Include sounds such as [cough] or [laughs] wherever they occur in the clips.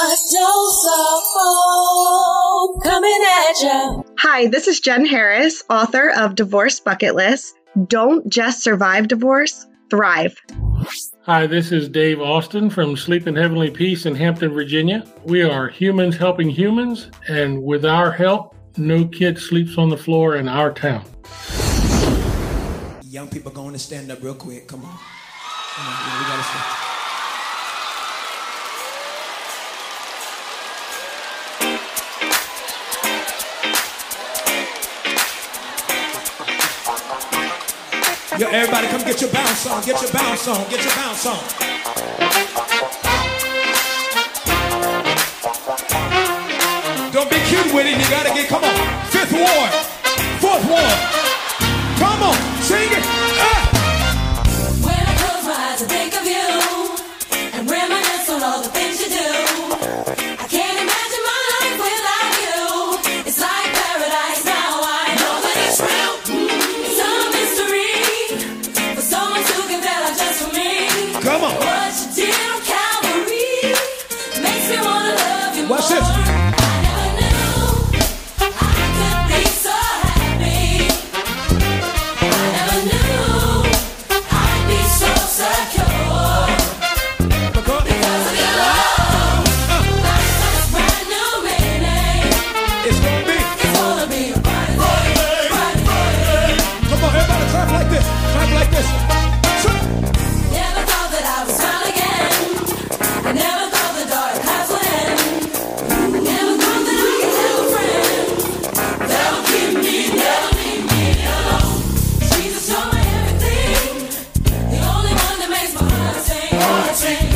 A dose of hope coming at. Hi, this is Jen Harris, author of Divorce Bucket List. Don't just survive divorce, thrive. Hi, this is Dave Austin from Sleep in Heavenly Peace in Hampton, Virginia. We are humans helping humans, and with our help, no kid sleeps on the floor in our town. Young people going to stand up real quick. Come on. Come on we gotta stand. Yo, everybody, come get your bounce on, get your bounce on, get your bounce on. Don't be cute with it, you gotta get, come on. Fifth one, fourth fourth. dancing.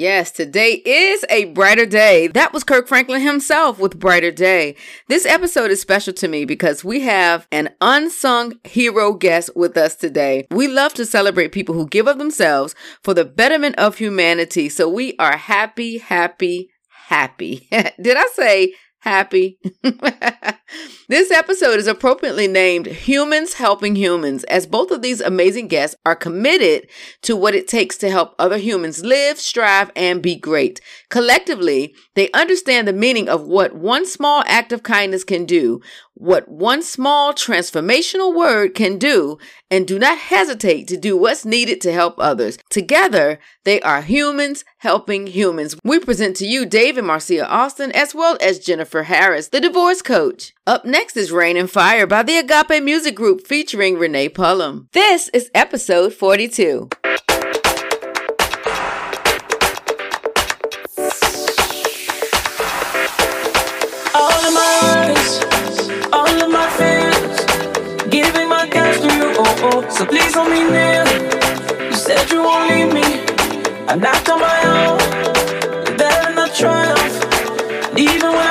Yes, today is a brighter day. That was Kirk Franklin himself with Brighter Day. This episode is special to me because we have an unsung hero guest with us today. We love to celebrate people who give of themselves for the betterment of humanity. So we are happy, happy, happy. [laughs] Did I say happy. [laughs] this episode is appropriately named Humans Helping Humans, as both of these amazing guests are committed to what it takes to help other humans live, strive, and be great. Collectively, they understand the meaning of what one small act of kindness can do, what one small transformational word can do, and do not hesitate to do what's needed to help others. Together, they are humans helping humans. We present to you Dave and Marcia Austin, as well as Jennifer. Jennifer Harris, the divorce coach. Up next is Rain and Fire by the Agape Music Group featuring Renee Pullum. This is episode 42. so please hold me near. You said you won't leave me. I'm not on my own, you're there triumph. Even when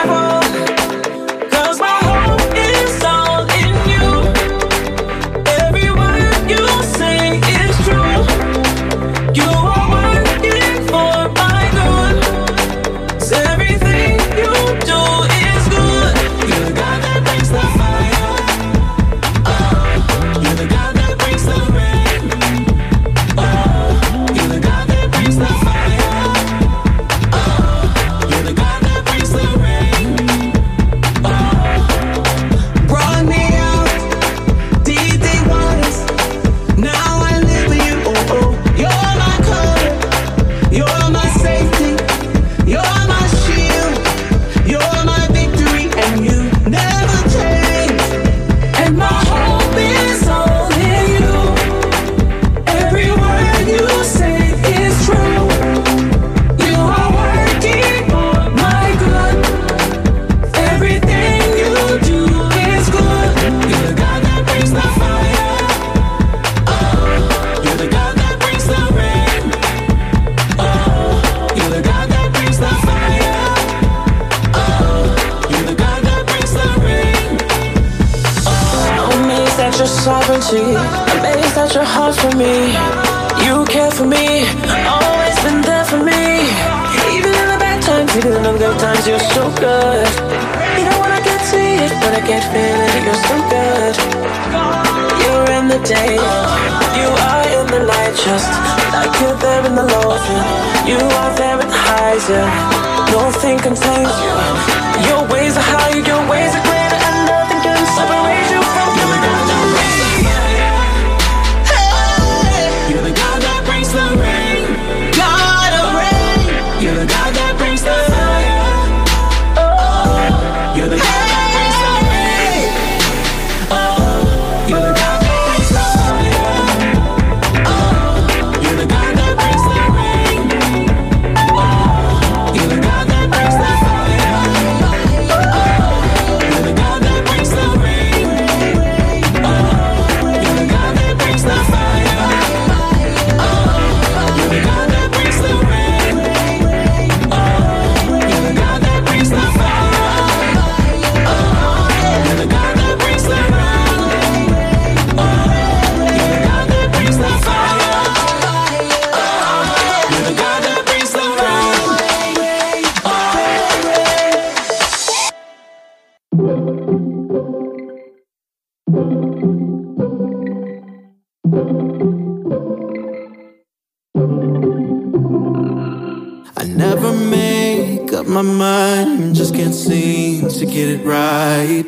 it right.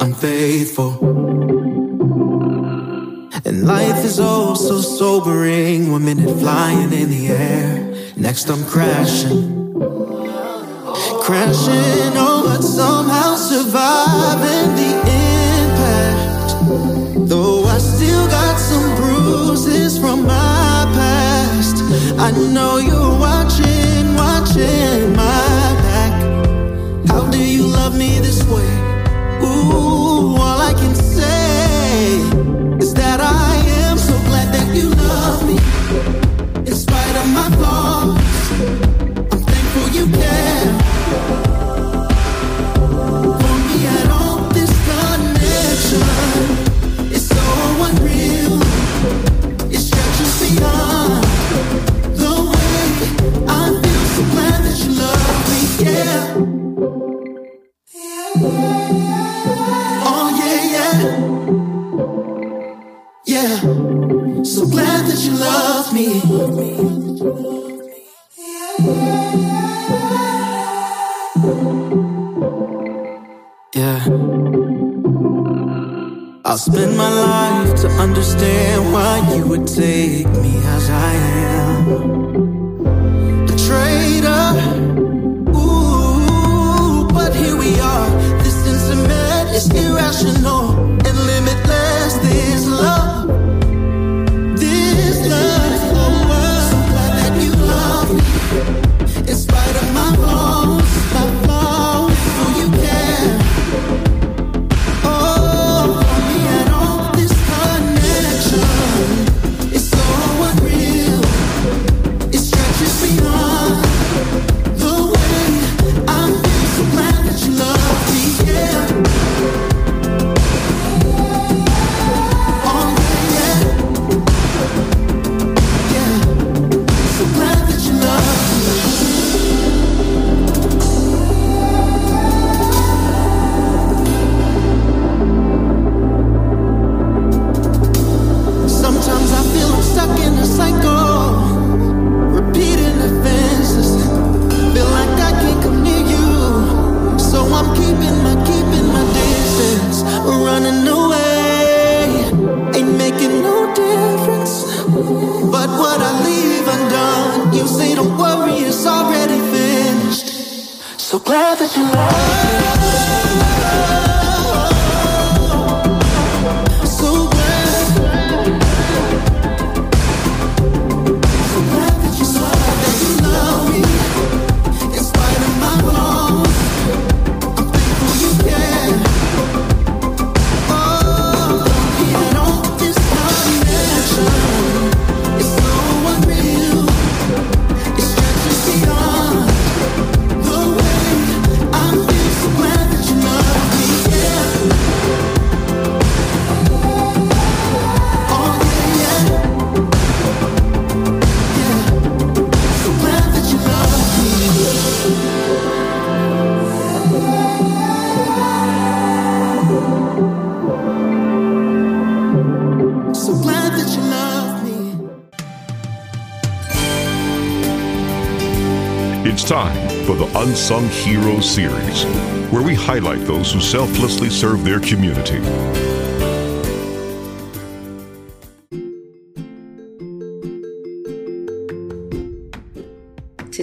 Unfaithful. And life is oh so sobering. One minute flying in the air, next I'm crashing. Crashing, oh, but somehow surviving the impact. Though I still got some bruises from my past. I know you're love me this way? Ooh, for the Unsung Heroes series, where we highlight those who selflessly serve their community.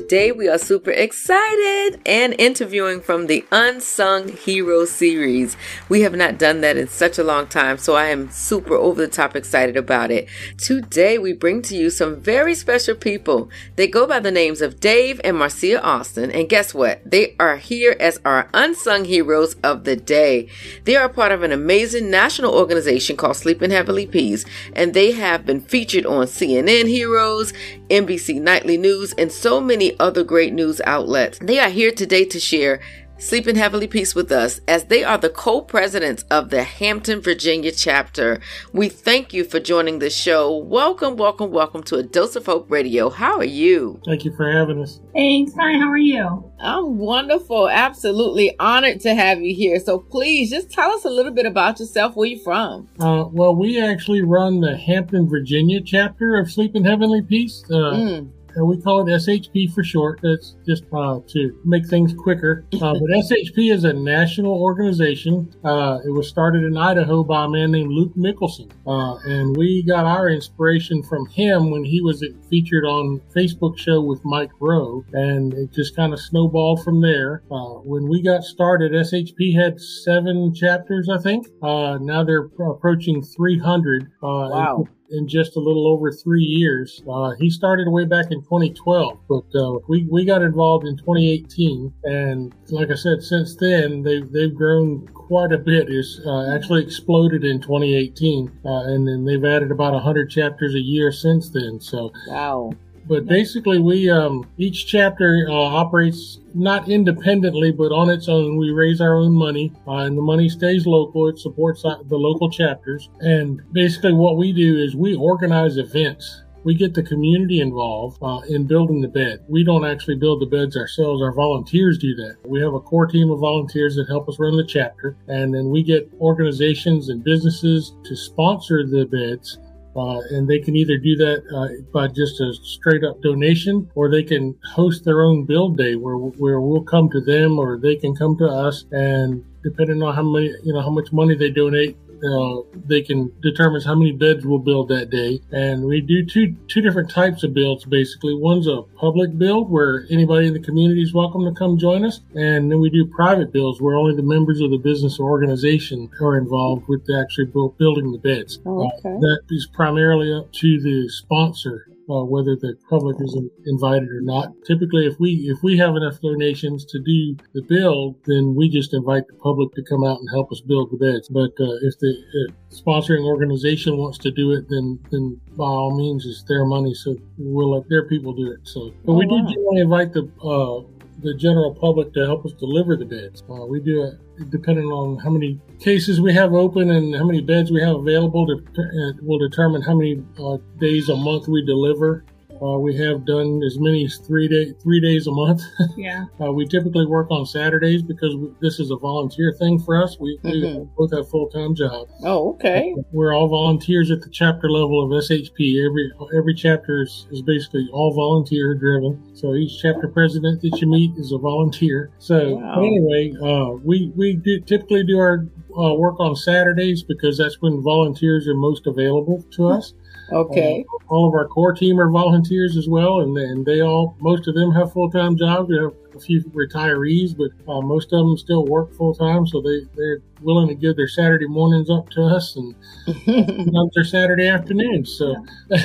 Today we are super excited and interviewing from the Unsung Hero series. We have not done that in such a long time, so I am super over the top excited about it. Today we bring to you some very special people. They go by the names of Dave and Marcia Austin, and guess what? They are here as our unsung heroes of the day. They are part of an amazing national organization called Sleep in Heavenly Peace, and they have been featured on CNN Heroes, NBC Nightly News, and so many other great news outlets. They are here today to share Sleep in Heavenly Peace with us as they are the co presidents of the Hampton, Virginia chapter. We thank you for joining the show. Welcome, welcome, welcome to A Dose of Hope Radio. How are you? Thank you for having us. Thanks. Hi, how are you? I'm wonderful. Absolutely honored to have you here. So please just tell us a little bit about yourself. Where you from? Uh, well, we actually run the Hampton, Virginia chapter of Sleep in Heavenly Peace. Uh, Mm. And we call it SHP for short. That's just uh, to make things quicker. Uh, [laughs] but SHP is a national organization. Uh, it was started in Idaho by a man named Luke Mickelson, uh, and we got our inspiration from him when he was featured on Facebook show with Mike Rowe, and it just kind of snowballed from there. Uh, when we got started, SHP had seven chapters, I think. Uh, now they're approaching 300. Uh, Wow. In just a little over three years. Uh, he started way back in 2012, but uh, we, we got involved in 2018. And like I said, since then, they've, they've grown quite a bit. It's uh, actually exploded in 2018. Uh, and then they've added about 100 chapters a year since then. So Wow. But basically, we um, each chapter uh, operates not independently, but on its own. We raise our own money, uh, and the money stays local. It supports uh, the local chapters. And basically, what we do is we organize events. We get the community involved uh, in building the bed. We don't actually build the beds ourselves. Our volunteers do that. We have a core team of volunteers that help us run the chapter, and then we get organizations and businesses to sponsor the beds uh, and they can either do that uh, by just a straight up donation, or they can host their own build day where where we'll come to them, or they can come to us, and depending on how many you know how much money they donate. Uh, they can determine how many beds we'll build that day, and we do two two different types of builds. Basically, one's a public build where anybody in the community is welcome to come join us, and then we do private builds where only the members of the business or organization are involved with actually build, building the beds. Oh, Uh, okay. that is primarily up to the sponsor uh, whether the public is in- invited or not. Typically, if we if we have enough donations to do the build, then we just invite the public to come out and help us build the beds. But uh, if the uh, sponsoring organization wants to do it, then then by all means, it's their money, so we'll let their people do it. So, but we Oh, do wow. generally invite the uh, the general public to help us deliver the beds. Uh, we do it depending on how many cases we have open and how many beds we have available. To, uh, will determine how many uh, days a month we deliver. Uh, we have done as many as three day three days a month. [laughs] Yeah. Uh, we typically work on Saturdays because we, this is a volunteer thing for us. We, we Mhm. both have full time jobs. Oh, okay. We're all volunteers at the chapter level of SHP. Every every chapter is, is basically all volunteer driven. So each chapter president that you meet is a volunteer. So Wow. anyway, uh, we we do typically do our uh, work on Saturdays because that's when volunteers are most available to us. Okay. All of our core team are volunteers as well, and and they all most of them have full time jobs. We have a few retirees, but uh, most of them still work full time, so they they're willing to give their Saturday mornings up to us, and [laughs] sometimes their Saturday afternoons. So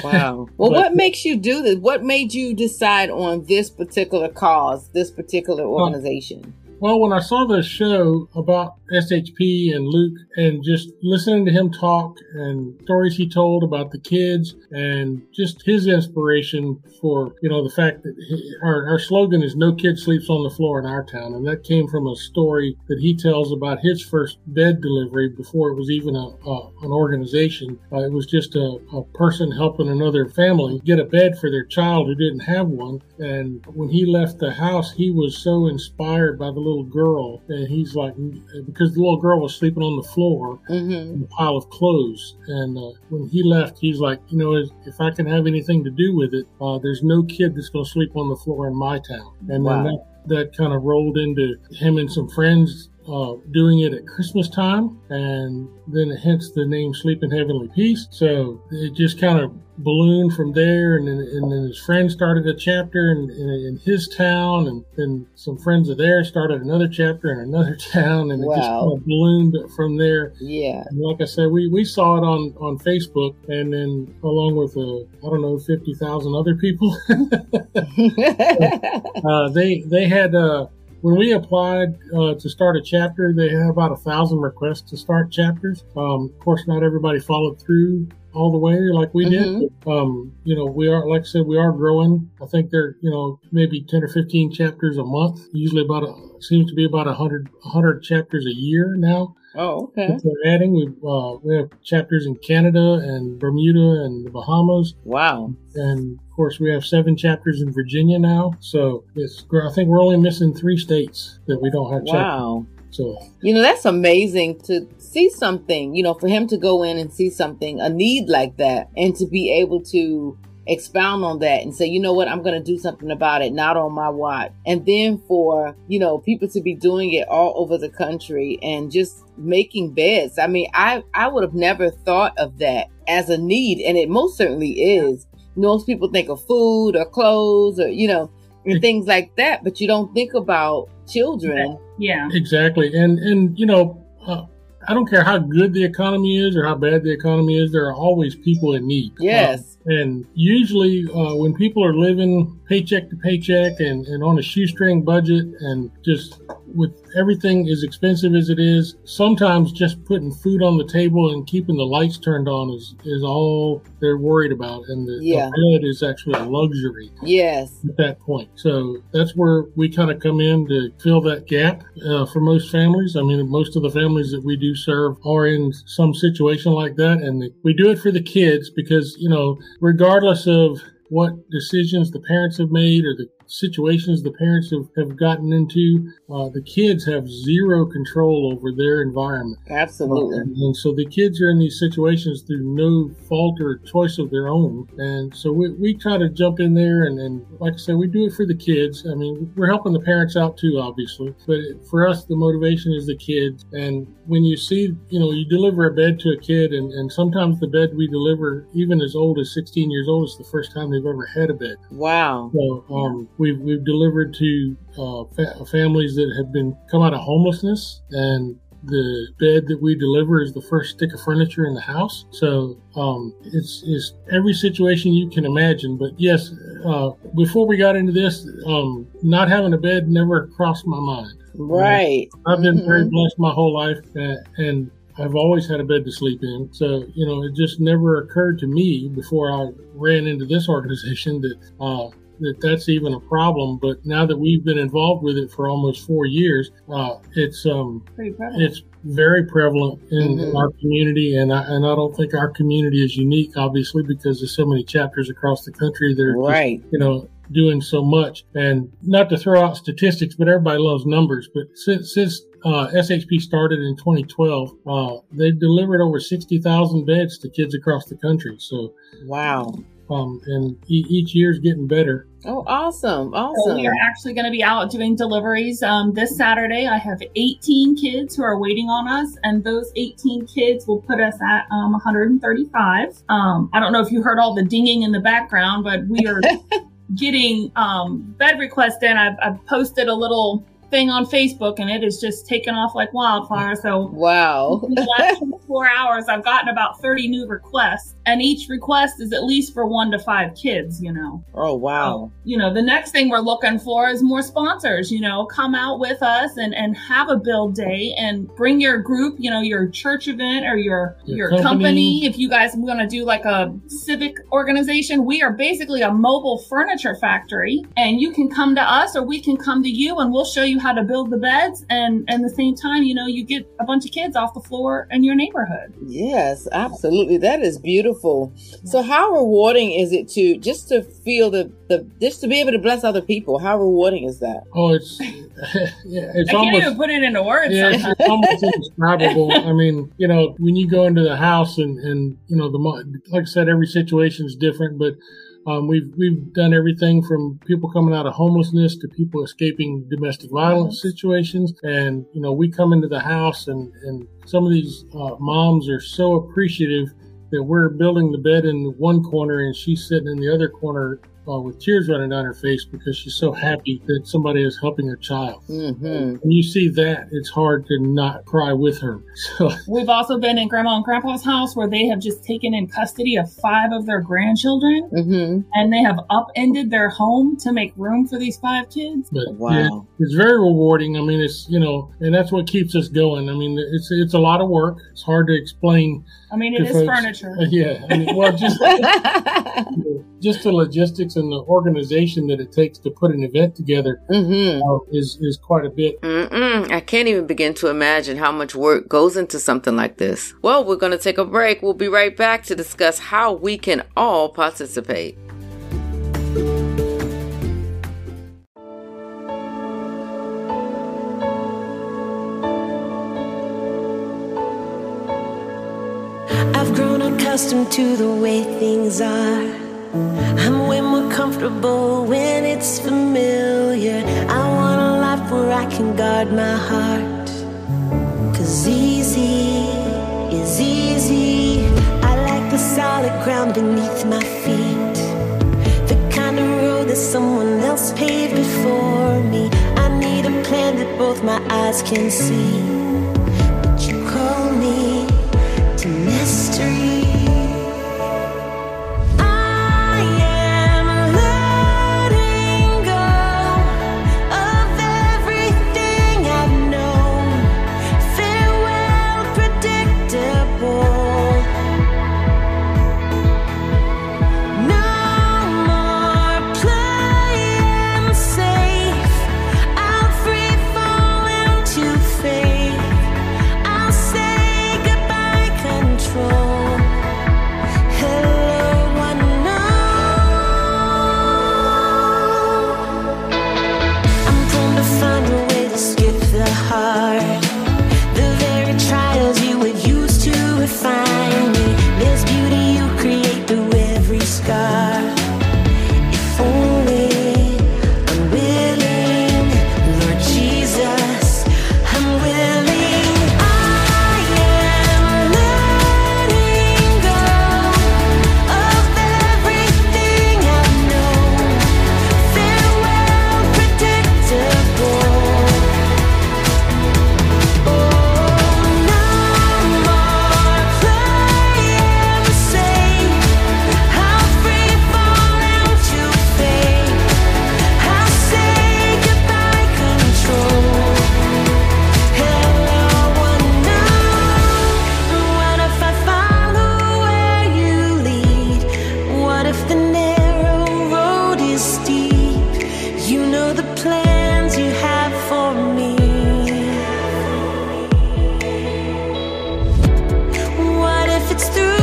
wow. [laughs] Well, But- what makes you do this? What made you decide on this particular cause, this particular organization? Well, when I saw the show about SHP and Luke and just listening to him talk and stories he told about the kids and just his inspiration for, you know, the fact that he, our, our slogan is no kid sleeps on the floor in our town. And that came from a story that he tells about his first bed delivery before it was even a, a an organization. Uh, it was just a, a person helping another family get a bed for their child who didn't have one. And when he left the house, he was so inspired by the little girl. And he's like, because the little girl was sleeping on the floor Mm-hmm. in a pile of clothes. And uh, when he left, he's like, you know, if, if I can have anything to do with it, uh, there's no kid that's going to sleep on the floor in my town. And Wow. then that, that kind of rolled into him and some friends uh, doing it at Christmas time, and then hence the name Sleep in Heavenly Peace. So it just kind of ballooned from there, and then, and then his friend started a chapter in, in, in his town, and then some friends of theirs started another chapter in another [laughs] town, and it just Wow. kind of ballooned from there. Yeah. And like I said, we, we saw it on, on Facebook, and then along with uh, I don't know fifty thousand other people, [laughs] [laughs] uh, they they had uh, when we applied uh, to start a chapter, they had about a thousand requests to start chapters. Um, of course, not everybody followed through all the way like we Mhm. did. Um, you know, we are like I said, we are growing. I think they're you know maybe ten or fifteen chapters a month. Usually about a seems to be about a hundred hundred chapters a year now oh, okay. they're adding. We uh, we have chapters in Canada and Bermuda and the Bahamas, Wow. and of course we have seven chapters in Virginia now. So it's I think we're only missing three states that we don't have chapters. So You know, that's amazing to see something, you know, for him to go in and see something, a need like that, and to be able to expound on that and say, you know what, I'm going to do something about it, not on my watch. And then for, you know, people to be doing it all over the country and just making beds. I mean, I, I would have never thought of that as a need. And it most certainly is. Most people think of food or clothes or, you know, and things like that, but you don't think about children. Yeah. Exactly. And, and, you know, uh, I don't care how good the economy is or how bad the economy is, there are always people in need. Yes. And usually, uh, when people are living paycheck to paycheck and, and on a shoestring budget and just with everything as expensive as it is, sometimes just putting food on the table and keeping the lights turned on is, is all they're worried about. And the, Yeah. the bed is actually a luxury Yes. at that point. So that's where we kind of come in to fill that gap uh, for most families. I mean, most of the families that we do serve are in some situation like that. And we do it for the kids because, you know, regardless of what decisions the parents have made or the situations the parents have, have gotten into, uh, the kids have zero control over their environment. Absolutely. And, and so the kids are in these situations through no fault or choice of their own. And so we, we try to jump in there and, and like I said, we do it for the kids. I mean, we're helping the parents out too, obviously, but for us, the motivation is the kids. And when you see, you know, you deliver a bed to a kid and, and sometimes the bed we deliver, even as old as 16 years old, is the first time they've ever had a bed. Wow. So um, we've we've delivered to uh, fa- families that have been come out of homelessness, and the bed that we deliver is the first stick of furniture in the house. So um, it's it's every situation you can imagine. But yes, uh, before we got into this, um, not having a bed never crossed my mind. Right. I've been Mhm. very blessed my whole life, uh, and I've always had a bed to sleep in. So you know, it just never occurred to me before I ran into this organization [laughs] that uh, that that's even a problem. But now that we've been involved with it for almost four years, uh, it's um, it's very prevalent in Mhm. our community, and I, and I don't think our community is unique, obviously, because there's so many chapters across the country that are just Right. you know, doing so much. And not to throw out statistics, but everybody loves numbers. But since, since uh, SHP started in 2012, uh, they've delivered over 60,000 beds to kids across the country. So, Wow. Um, and e- each year's getting better. Oh, awesome. So Awesome. we are actually going to be out doing deliveries um, this Saturday. I have 18 kids who are waiting on us, and those 18 kids will put us at um, 135. Um, I don't know if you heard all the dinging in the background, but we are [laughs] getting um, bed requests in. I've, I've posted a little thing on Facebook, and it is just taken off like wildfire. So Wow. in the last [laughs] 24 hours, I've gotten about 30 new requests, and each request is at least for one to five kids, you know. Oh, wow. You know, the next thing we're looking for is more sponsors, you know, come out with us and, and have a build day and bring your group, you know, your church event or your, Your your, company. company. If you guys want to do like a civic organization, we are basically a mobile furniture factory and you can come to us or we can come to you and we'll show you how to build the beds. And, and the same time, you know, you get a bunch of kids off the floor in your neighborhood. Yes, absolutely. That is beautiful. So how rewarding is it to just to feel the, the just to be able to bless other people? How rewarding is that? Oh, it's, [laughs] yeah, it's I can't almost. even put it into words. Yeah, it's, sometimes. it's almost indescribable. I mean, you know, when you go into the house and, and you know, the like I said, every situation is different, but um, we've we've done everything from people coming out of homelessness to people escaping domestic violence situations, and you know, we come into the house and and some of these uh, moms are so appreciative that we're building the bed in one corner and she's sitting in the other corner uh, with tears running down her face because she's so happy that somebody is helping her child. Mm-hmm. When you see that, it's hard to not cry with her. [laughs] So, We've also been in grandma and grandpa's house where they have just taken in custody of five of their grandchildren Mm-hmm. and they have upended their home to make room for these five kids. but Wow. yeah, it's very rewarding. I mean, it's you know, and that's what keeps us going. I mean, it's it's a lot of work. It's hard to explain. I mean, it is folks. furniture. Uh, [laughs] yeah, I mean, well, just [laughs] just the logistics and the organization that it takes to put an event together mm-hmm. uh, is is quite a bit. Mm-mm. I can't even begin to imagine how much work goes into something like this. Well, we're going to take a break. We'll be right back to discuss how we can all participate. I've grown accustomed to the way things are. are I'm way more comfortable when it's familiar. I want a life where I can guard my heart. Cause easy is easy. I like the solid ground beneath my feet. The kind of road that someone else paved before me. I need a plan that both my eyes can see. it's through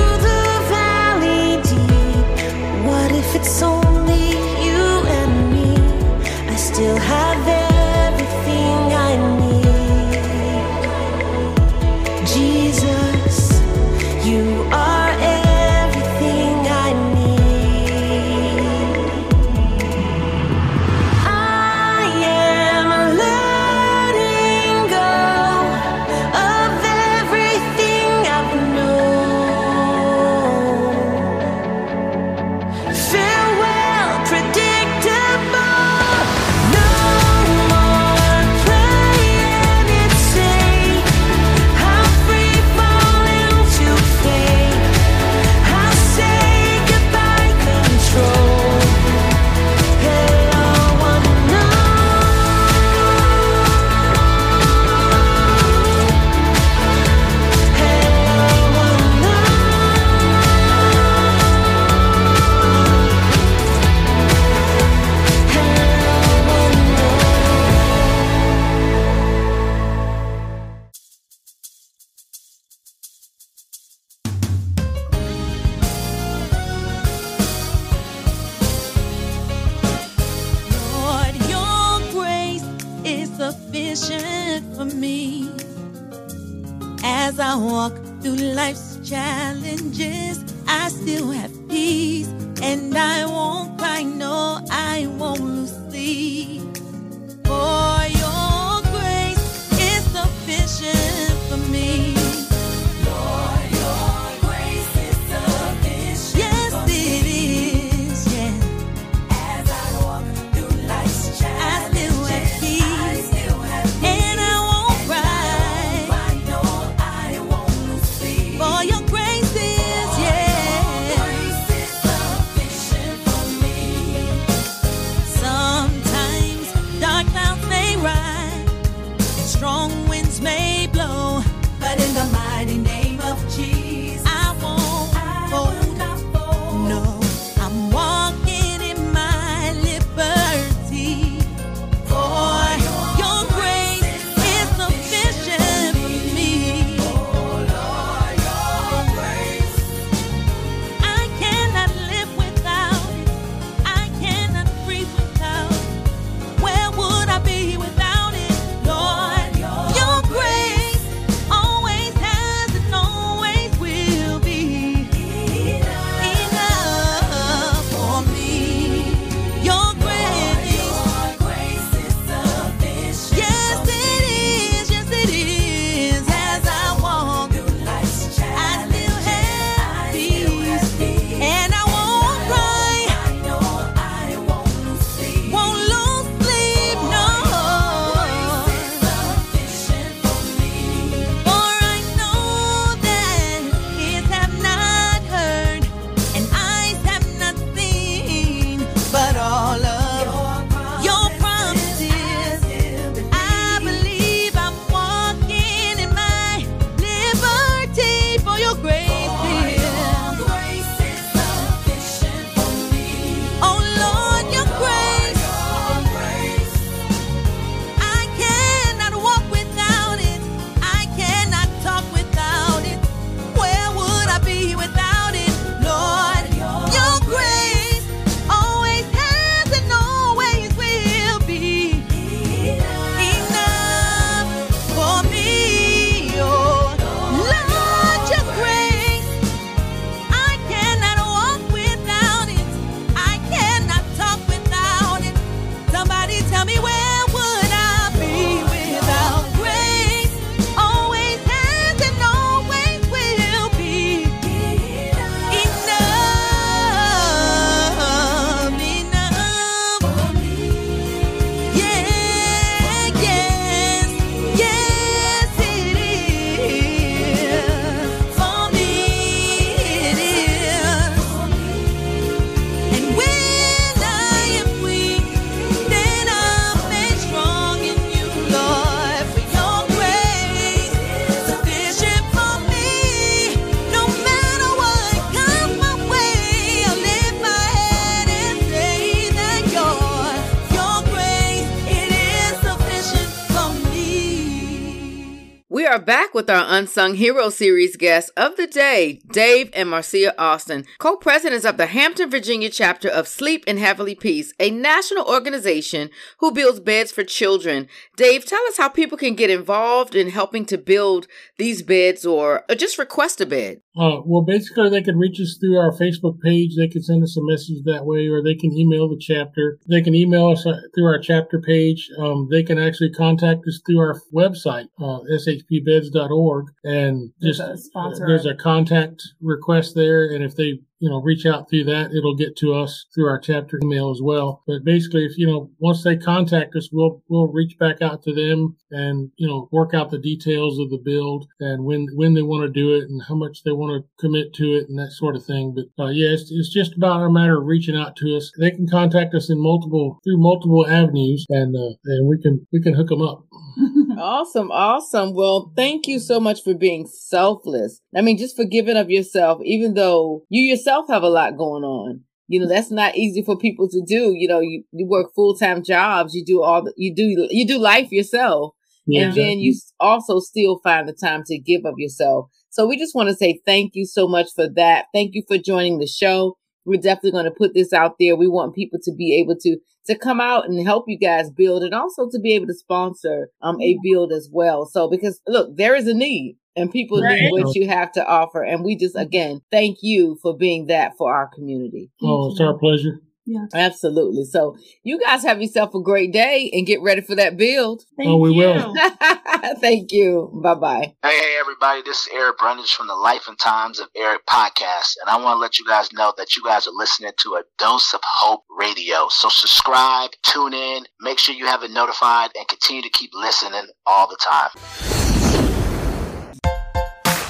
Unsung Hero Series guests of the day, Dave and Marcia Austin, co presidents of the Hampton, Virginia chapter of Sleep in Heavenly Peace, a national organization who builds beds for children. Dave, tell us how people can get involved in helping to build these beds or, or just request a bed. Uh, well, basically, they can reach us through our Facebook page. They can send us a message that way, or they can email the chapter. They can email us uh, through our chapter page. Um, they can actually contact us through our website, uh, shpbeds.org, and There's just a there's a contact request there. And if they you know reach out through that, it'll get to us through our chapter email as well. But basically, if you know once they contact us, we'll we'll reach back out to them and you know work out the details of the build and when when they want to do it and how much they want to commit to it and that sort of thing. But uh, yeah, it's, it's just about a matter of reaching out to us. They can contact us in multiple through multiple avenues, and uh, and we can we can hook them up. [laughs] Awesome, awesome. Well, thank you so much for being selfless. I mean, just forgiving of yourself, even though you yourself have a lot going on. You know, that's not easy for people to do. You know, you, you work full time jobs, you do all the, you do, you do life yourself. Yeah, and then you also still find the time to give of yourself. So we just want to say thank you so much for that. Thank you for joining the show. We're definitely going to put this out there. We want people to be able to to come out and help you guys build and also to be able to sponsor um a build as well. So because look, there is a need and people Right. need what you have to offer and we just again thank you for being that for our community. Oh, it's our pleasure. Yeah. Absolutely. So you guys have yourself a great day and get ready for that build. Thank Oh, we you. will. [laughs] Thank you. Bye bye. Hey, hey, everybody, this is Eric Brundage from the Life and Times of Eric podcast. And I want to let you guys know that you guys are listening to a Dose of Hope radio. So subscribe, tune in, make sure you have it notified, and continue to keep listening all the time.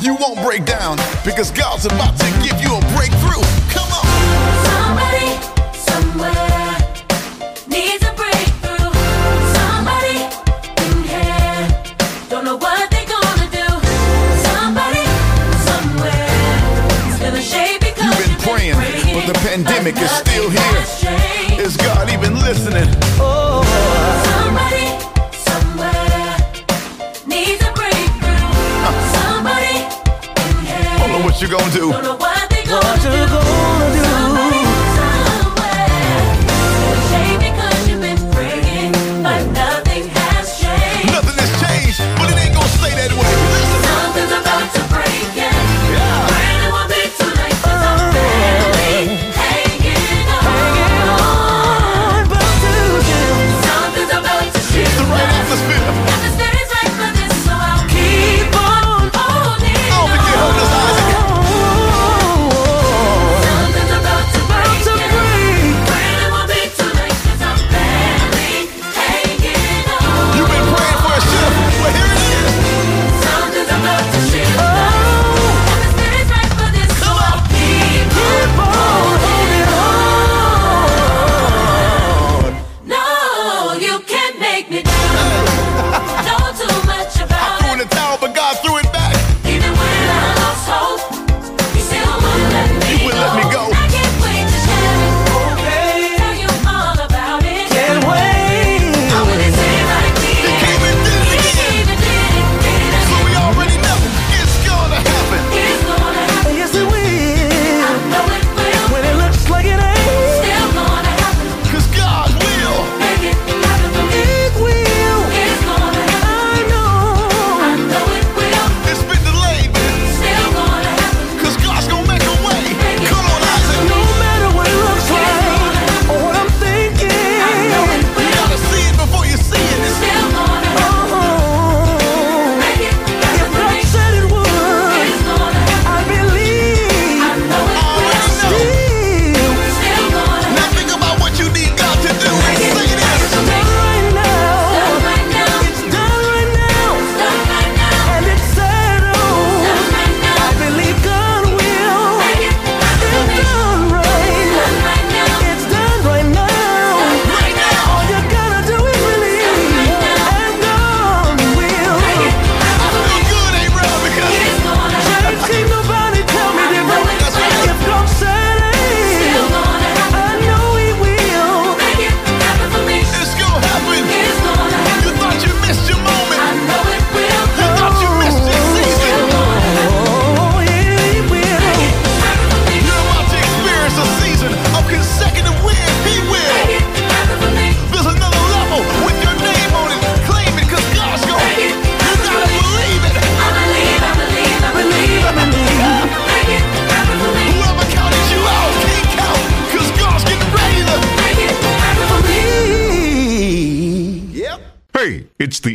You won't break down because God's about to give you a breakthrough. Come on. Somebody, somewhere needs a breakthrough. Somebody in here don't know what they're gonna do. Somebody, somewhere is feeling shade because You've been praying, but the pandemic is still here. Is God even listening? Oh. What you're gonna do. don't know what they're gonna do. Somebody,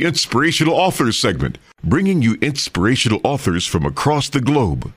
Inspirational Authors segment, bringing you inspirational authors from across the globe.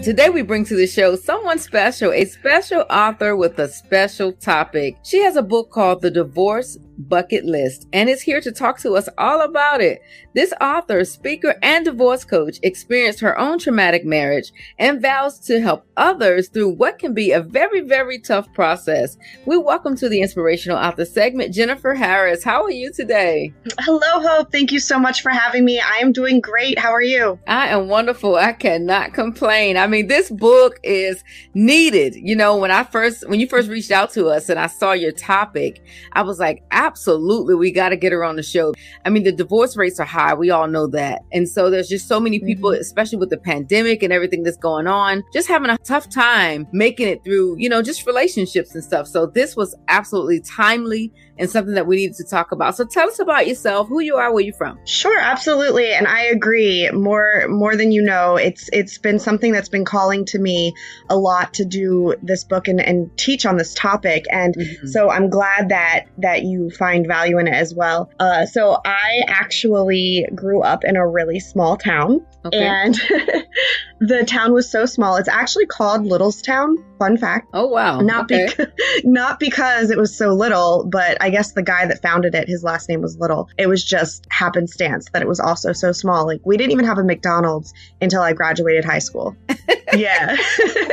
Today, we bring to the show someone special, a special author with a special topic. She has a book called The Divorce Bucket List and is here to talk to us all about it. This author, speaker, and divorce coach experienced her own traumatic marriage and vows to help others through what can be a very, very tough process. We welcome to the Inspirational Author segment, Jennifer Harris. How are you today? Hello, Hope. Thank you so much for having me. I am doing great. How are you? I am wonderful. I cannot complain. I mean, this book is needed. You know, when I first, when you first reached out to us and I saw your topic, I was like, absolutely, we got to get her on the show. I mean, the divorce rates are high. We all know that. And so there's just so many people, mm-hmm. especially with the pandemic and everything that's going on, just having a tough time making it through, you know, just relationships and stuff. So this was absolutely timely and something that we need to talk about. So tell us about yourself, who you are, where you're from. Sure, absolutely, and I agree. More more than you know, it's it's been something that's been calling to me a lot to do this book and, and teach on this topic, and so I'm glad that that you find value in it as well. Uh, so I actually grew up in a really small town, Okay. and [laughs] the town was so small. It's actually called Littlestown. Fun fact. Oh wow! Not Okay. because [laughs] not because it was so little, but I guess the guy that founded it, his last name was Little. It was just happenstance that it was also so small. Like we didn't even have a McDonald's until I graduated high school. [laughs] yeah.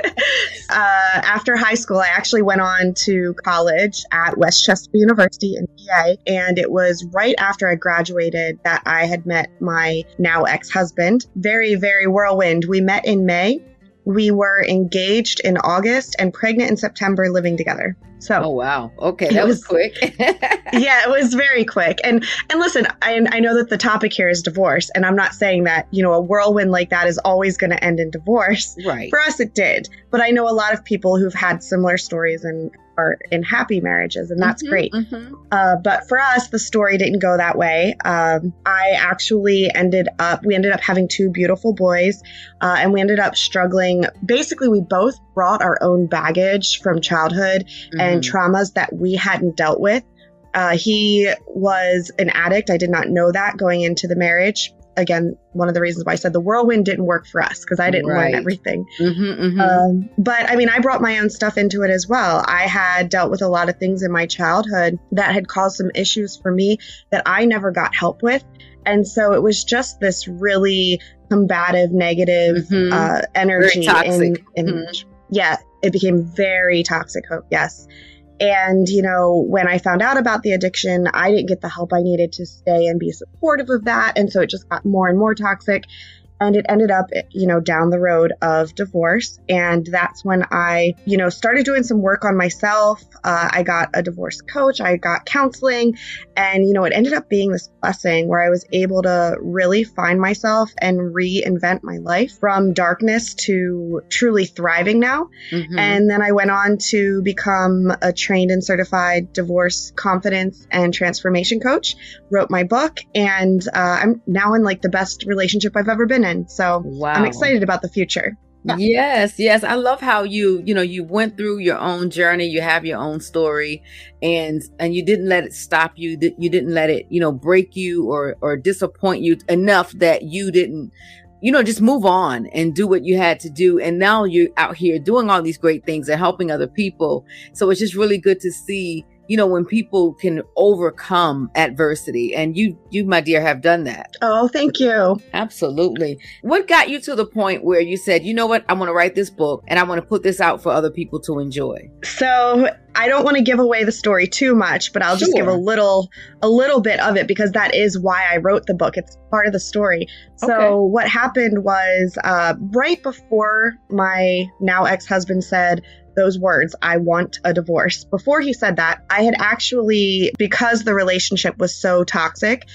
[laughs] uh, after high school, I actually went on to college at West Chester University in PA, and it was right after I graduated that I had met my now ex-husband. Very, very whirlwind. We met in May. We were engaged in August and pregnant in September, living together. So, oh wow, okay, that was was- quick. [laughs] yeah, it was very quick. And and listen, I, I know that the topic here is divorce, and I'm not saying that you know a whirlwind like that is always going to end in divorce. Right. For us, it did, but I know a lot of people who've had similar stories and are in happy marriages, and that's Mhm, great. mhm. Uh, but for us, the story didn't go that way. Um, I actually ended up, we ended up having two beautiful boys, uh, and we ended up struggling. Basically, we both brought our own baggage from childhood and traumas that we hadn't dealt with. Uh, he was an addict. I did not know that going into the marriage. Again, one of the reasons why I said the whirlwind didn't work for us because I didn't Right. learn everything. Mhm, mhm. Um, but I mean, I brought my own stuff into it as well. I had dealt with a lot of things in my childhood that had caused some issues for me that I never got help with. And so it was just this really combative, negative Mhm. uh, energy. Very toxic. In, in, Mhm. Yeah, it became very toxic. Hope, yes. And, you know, when I found out about the addiction, I didn't get the help I needed to stay and be supportive of that. And so it just got more and more toxic. And it ended up, you know, down the road of divorce. And that's when I, you know, started doing some work on myself. Uh, I got a divorce coach, I got counseling. And, you know, it ended up being this blessing where I was able to really find myself and reinvent my life from darkness to truly thriving now. Mhm. And then I went on to become a trained and certified divorce confidence and transformation coach, wrote my book, and uh, I'm now in like the best relationship I've ever been So Wow. I'm excited about the future. Yes, yes. I love how you, you know, you went through your own journey, you have your own story and and you didn't let it stop you. that You didn't let it, you know, break you or or disappoint you enough that you didn't you know, just move on and do what you had to do. And now you're out here doing all these great things and helping other people. So it's just really good to see, you know, when people can overcome adversity. And you, you, my dear, have done that. Oh, thank you. Absolutely. What got you to the point where you said, you know what, I want to write this book and I want to put this out for other people to enjoy? So I don't want to give away the story too much, but I'll just give a little a little bit of it because that is why I wrote the book. It's part of the story. So Okay. what happened was uh, right before my now ex-husband said those words, I want a divorce. Before he said that, I had actually, because the relationship was so toxic,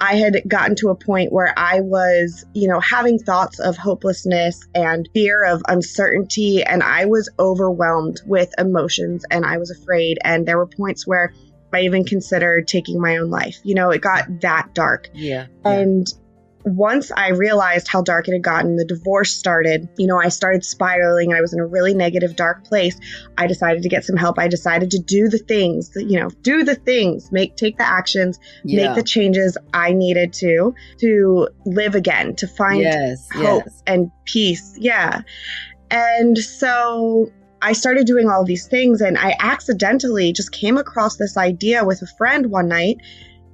I had gotten to a point where I was, you know, having thoughts of hopelessness and fear of uncertainty. And I was overwhelmed with emotions and I was afraid. And there were points where I even considered taking my own life. You know, it got that dark. Yeah. And once I realized how dark it had gotten, the divorce started, you know, I started spiraling. I was in a really negative, dark place. I decided to get some help. I decided to do the things, you know, do the things, make, take the actions, Yeah. make the changes I needed to, to live again, to find Yes, hope yes. and peace. Yeah. And so I started doing all these things, and I accidentally just came across this idea with a friend one night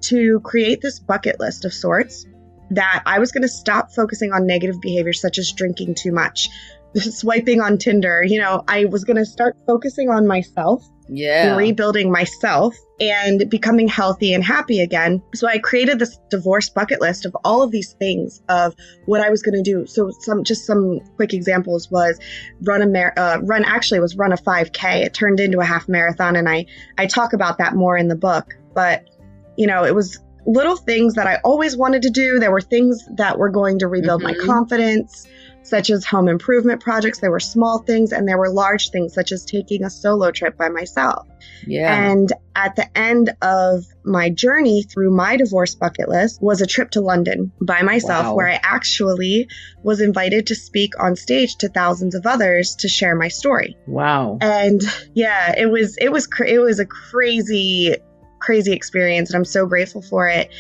to create this bucket list of sorts that I was going to stop focusing on negative behaviors such as drinking too much, [laughs] swiping on Tinder. You know, I was going to start focusing on myself Yeah. rebuilding myself and becoming healthy and happy again. So I created this divorce bucket list of all of these things of what I was going to do. So some just some quick examples was run a mar- uh, run actually was run a 5k. It turned into a half marathon and I I talk about that more in the book, but you know, it was little things that I always wanted to do. There were things that were going to rebuild my Mhm. confidence such as home improvement projects. There were small things and there were large things, such as taking a solo trip by myself. Yeah. And at the end of my journey through my divorce bucket list was a trip to London by myself, Wow. where I actually was invited to speak on stage to thousands of others to share my story. wow. And yeah, it was it was cra- it was a crazy crazy experience and I'm so grateful for it.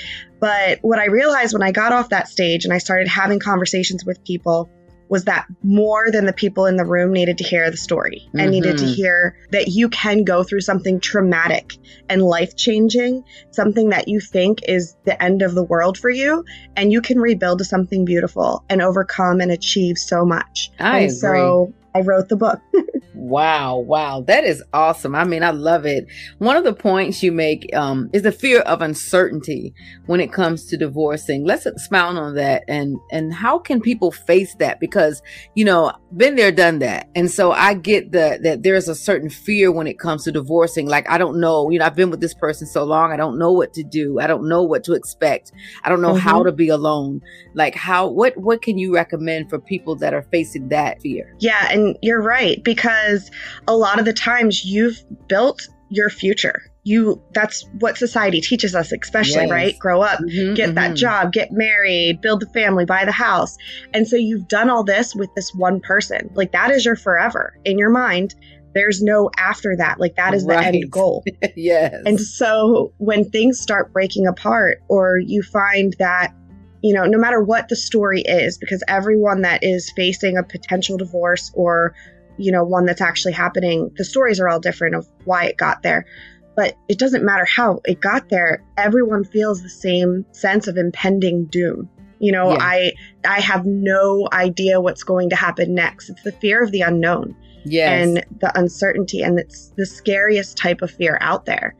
But what I realized when I got off that stage and I started having conversations with people was that more than the people in the room needed to hear the story and needed to Mhm. hear that you can go through something traumatic and life changing, something that you think is the end of the world for you, and you can rebuild to something beautiful and overcome and achieve so much. I and so I wrote the book. [laughs] Wow, wow, that is awesome. I mean, I love it. One of the points you make um, is the fear of uncertainty when it comes to divorcing. Let's expound on that and and how can people face that? Because you know, been there, done that, and so I get the that there's a certain fear when it comes to divorcing. Like I don't know, you know, I've been with this person so long, I don't know what to do. I don't know what to expect. I don't know how Mhm. to be alone. Like how what what can you recommend for people that are facing that fear? Yeah, and you're right because a lot of the times you've built your future. You that's what society teaches us especially, Yes. right? Grow up, Mhm, get that mhm. job, get married, build the family, buy the house. And so you've done all this with this one person. Like that is your forever. In your mind, there's no after that. Like that is the end goal. [laughs] yes. And so when things start breaking apart, or you find that, you know, no matter what the story is, because everyone that is facing a potential divorce or, you know, one that's actually happening, the stories are all different of why it got there. But it doesn't matter how it got there, everyone feels the same sense of impending doom. You know, Yeah. I I have no idea what's going to happen next. It's the fear of the unknown Yes. and the uncertainty and it's the scariest type of fear out there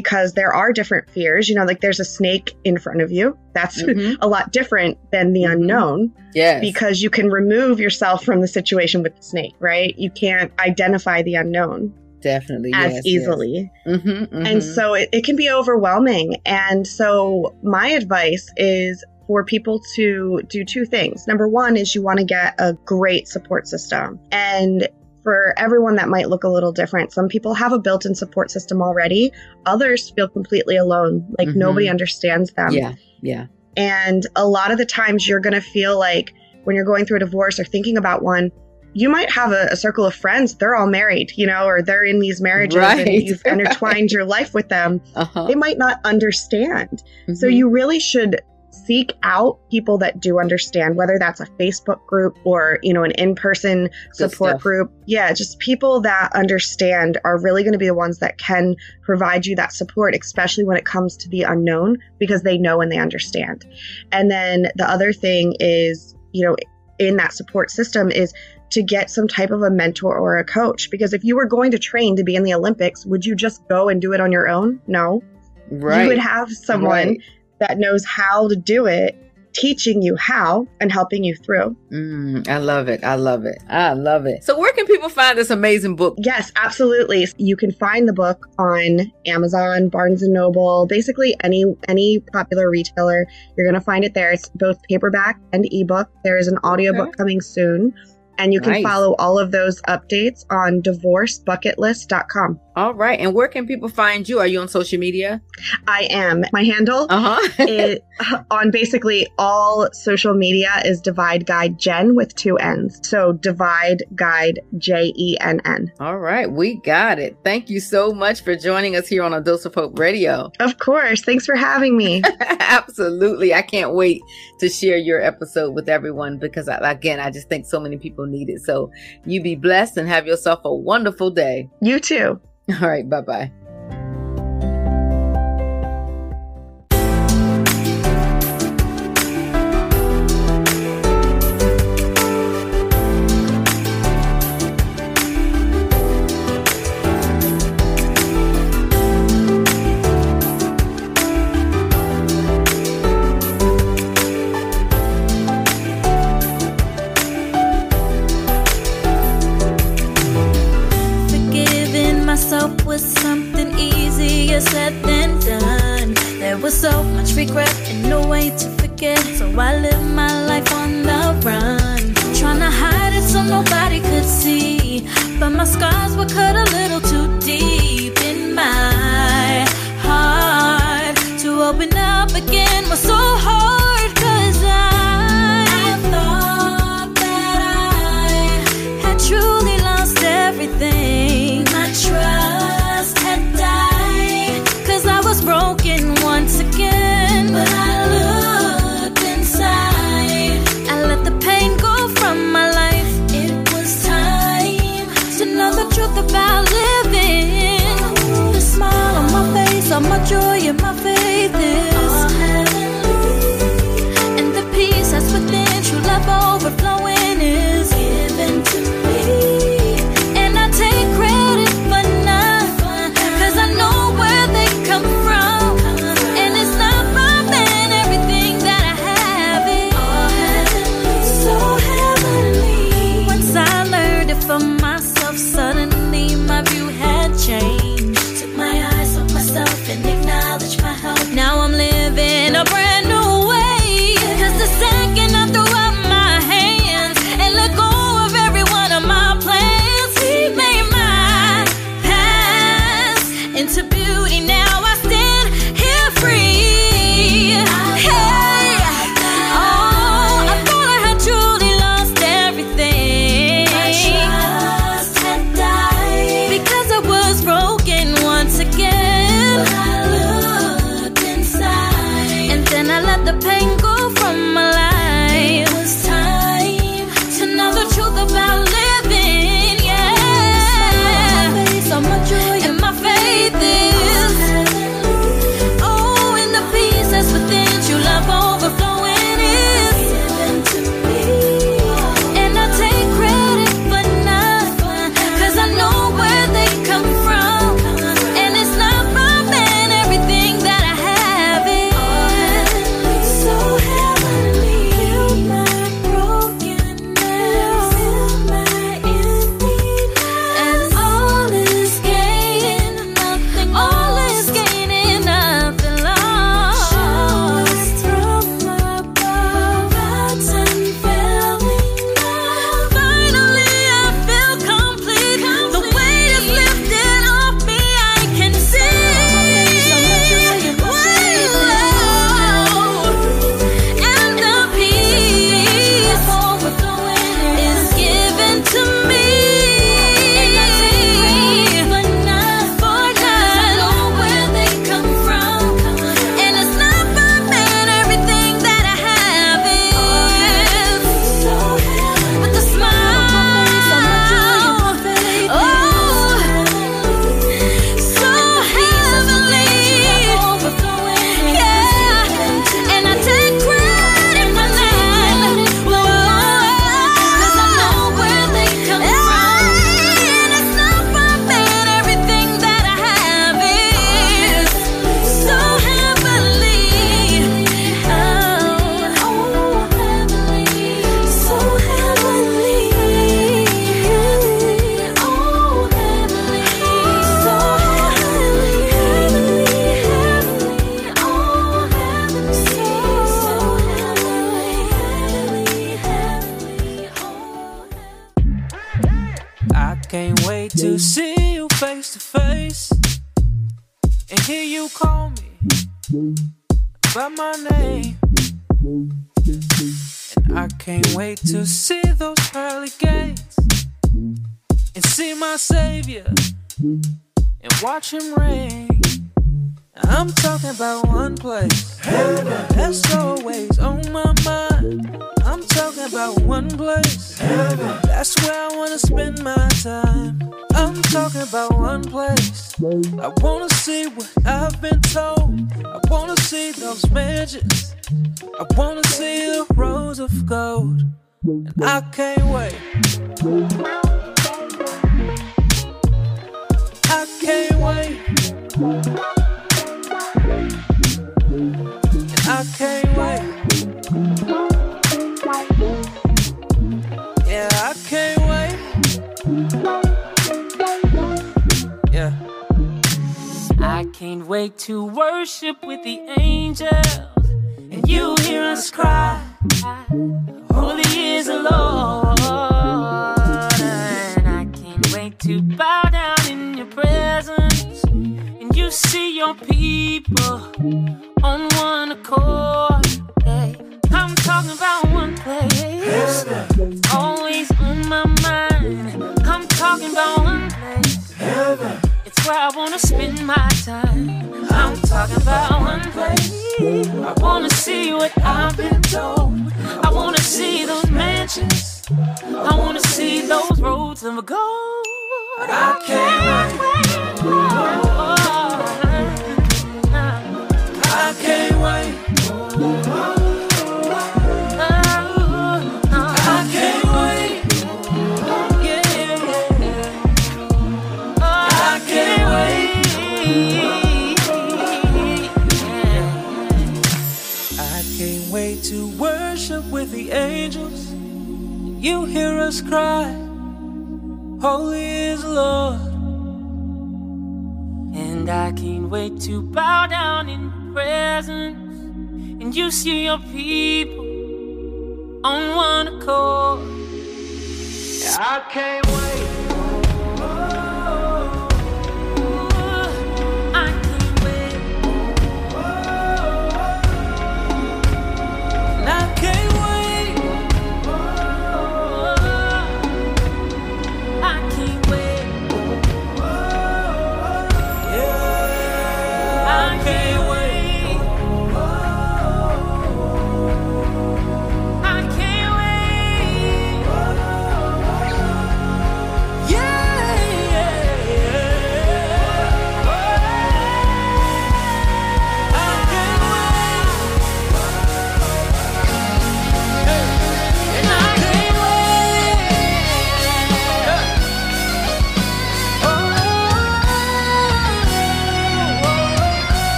because there are different fears you know like there's a snake in front of you that's Mhm. a lot different than the unknown yes. because you can remove yourself from the situation with the snake right you can't identify the unknown Definitely. as yes, easily Yes. Mm-hmm, and so it, it can be overwhelming. And so my advice is for people to do two things. Number one is you want to get a great support system. And for everyone that might look a little different, some people have a built in support system already, others feel completely alone, like Mhm. nobody understands them. yeah. Yeah. And a lot of the times you're going to feel like when you're going through a divorce or thinking about one, you might have a, a circle of friends, they're all married, you know, or they're in these marriages Right. and you've [laughs] intertwined your life with them. Uh-huh. They might not understand. So Mhm. you really should seek out people that do understand, whether that's a Facebook group or, you know, an in-person support stuff. group. Yeah, just people that understand are really going to be the ones that can provide you that support, especially when it comes to the unknown, because they know and they understand. And then the other thing is, you know, in that support system is to get some type of a mentor or a coach. Because if you were going to train to be in the Olympics, would you just go and do it on your own? No. Right. You would have someone Right. That knows how to do it, teaching you how and helping you through. Mm, I love it. I love it. I love it. So where can people find this amazing book? Yes, absolutely. You can find the book on Amazon, Barnes and Noble, basically any any popular retailer. You're going to find it there. It's both paperback and ebook. There is an audiobook Okay. coming soon. And you can Nice. follow all of those updates on divorcebucketlist.com. All right. And where can people find you? Are you on social media? I am. My handle uh-huh. [laughs] on basically all social media is Divide Guide Jen with two N's. So Divide Guide J E N N. All right. We got it. Thank you so much for joining us here on A Dose of Hope Radio. Of course. Thanks for having me. [laughs] Absolutely. I can't wait to share your episode with everyone because, I, again, I just think so many people need it. So you be blessed and have yourself a wonderful day. You too. All right. Bye bye. And I can't wait to see those pearly gates and see my Savior and watch Him reign. I'm talking about one place Heaven. that's always on my mind. I'm talking about one place Heaven. that's where I wanna spend my time. I'm talking about one place. I wanna see what I've been told. I wanna see those mansions. I wanna see the rose of gold. And I can't wait. I can't wait. And I can't wait. Yeah, I can't wait. Yeah. I can't wait to worship with the angels you hear us cry. Holy is the Lord. And I can't wait to bow down in your presence and you see your people on one accord. Hey, I'm talking about one place. Always on my mind. I'm talking about one place. It's where I wanna spend my time. I'm talking about one place. I wanna see what I've been told. I wanna see those mansions. I wanna see those roads of gold. I can't wait. Wait to worship with the angels. You hear us cry, Holy is Lord. And I can't wait to bow down in presence. And you see your people on one accord. I can't wait.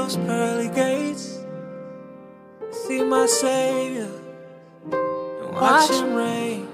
Those pearly gates. See my Savior and watch him reign.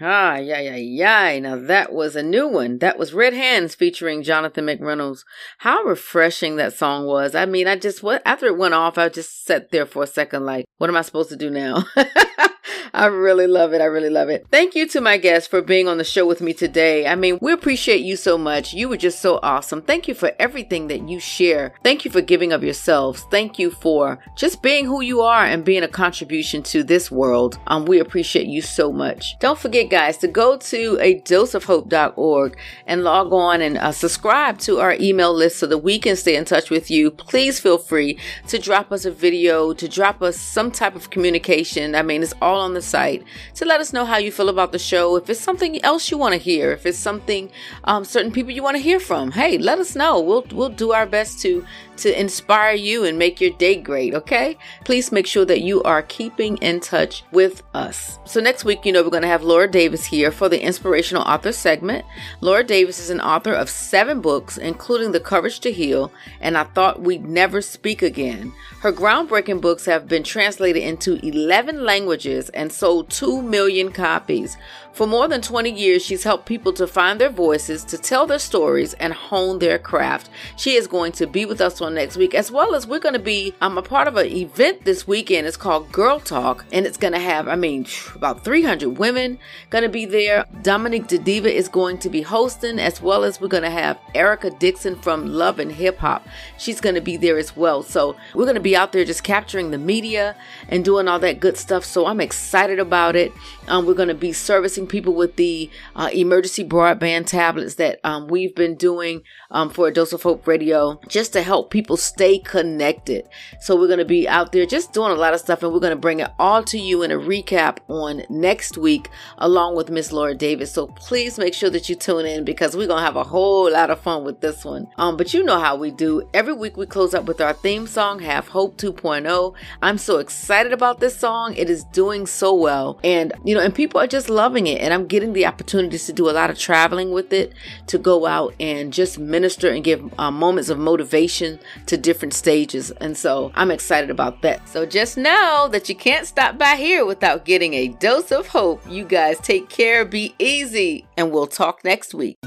Ah, yeah, yeah, yeah. Now that was a new one. That was Red Hands featuring Jonathan McReynolds. How refreshing that song was. I mean, I just, what, after it went off, I just sat there for a second like, what am I supposed to do now? [laughs] I really love it. I really love it. Thank you to my guests for being on the show with me today. I mean, we appreciate you so much. You were just so awesome. Thank you for everything that you share. Thank you for giving of yourselves. Thank you for just being who you are and being a contribution to this world. Um, we appreciate you so much. Don't forget, guys, to go to a dose of doseofhope.org and log on and uh, subscribe to our email list so that we can stay in touch with you. Please feel free to drop us a video, to drop us some type of communication. I mean, it's all on the the site to let us know how you feel about the show. If it's something else you want to hear, if it's something um, certain people you want to hear from, hey, let us know. We'll we'll do our best to to inspire you and make your day great. Okay, please make sure that you are keeping in touch with us. So next week, you know, we're going to have Laura Davis here for the inspirational author segment. Laura Davis is an author of seven books, including The Courage to Heal and I Thought We'd Never Speak Again. Her groundbreaking books have been translated into 11 languages and sold 2 million copies. For more than 20 years, she's helped people to find their voices, to tell their stories, and hone their craft. She is going to be with us on next week, as well as we're going to be um, a part of an event this weekend. It's called Girl Talk, and it's going to have, I mean, about 300 women going to be there. Dominique Diva is going to be hosting, as well as we're going to have Erica Dixon from Love and Hip Hop. She's going to be there as well. So we're going to be out there just capturing the media and doing all that good stuff. So I'm excited about it. Um, we're going to be servicing people with the uh, emergency broadband tablets that um, we've been doing um, for a Dose of Hope Radio just to help people stay connected. So we're going to be out there just doing a lot of stuff and we're going to bring it all to you in a recap on next week along with Miss Laura Davis. So please make sure that you tune in because we're going to have a whole lot of fun with this one. Um, but you know how we do. Every week we close up with our theme song, Have Hope 2.0. I'm so excited about this song. It is doing so well. And, you know, and people are just loving it. And I'm getting the opportunities to do a lot of traveling with it to go out and just minister and give uh, moments of motivation to different stages. And so I'm excited about that. So just know that you can't stop by here without getting a dose of hope. You guys take care, be easy, and we'll talk next week.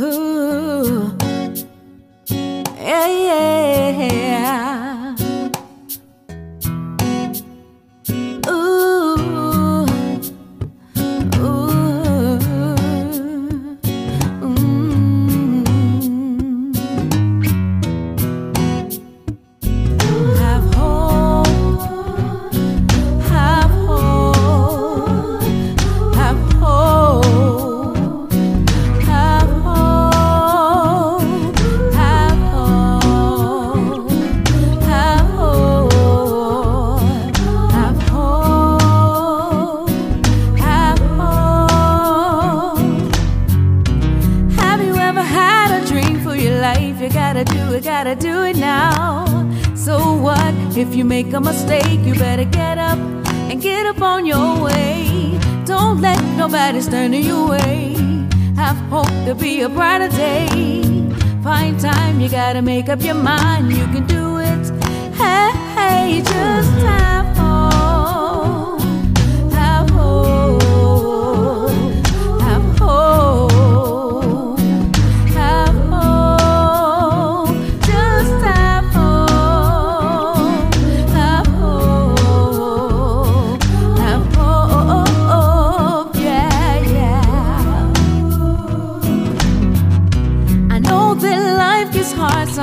Ooh. Yeah, yeah. You make a mistake? You better get up and get up on your way. Don't let nobody stand in your way. Have hope to be a brighter day. Find time, you gotta make up your mind. You can do it. Hey, hey, just have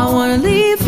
I wanna leave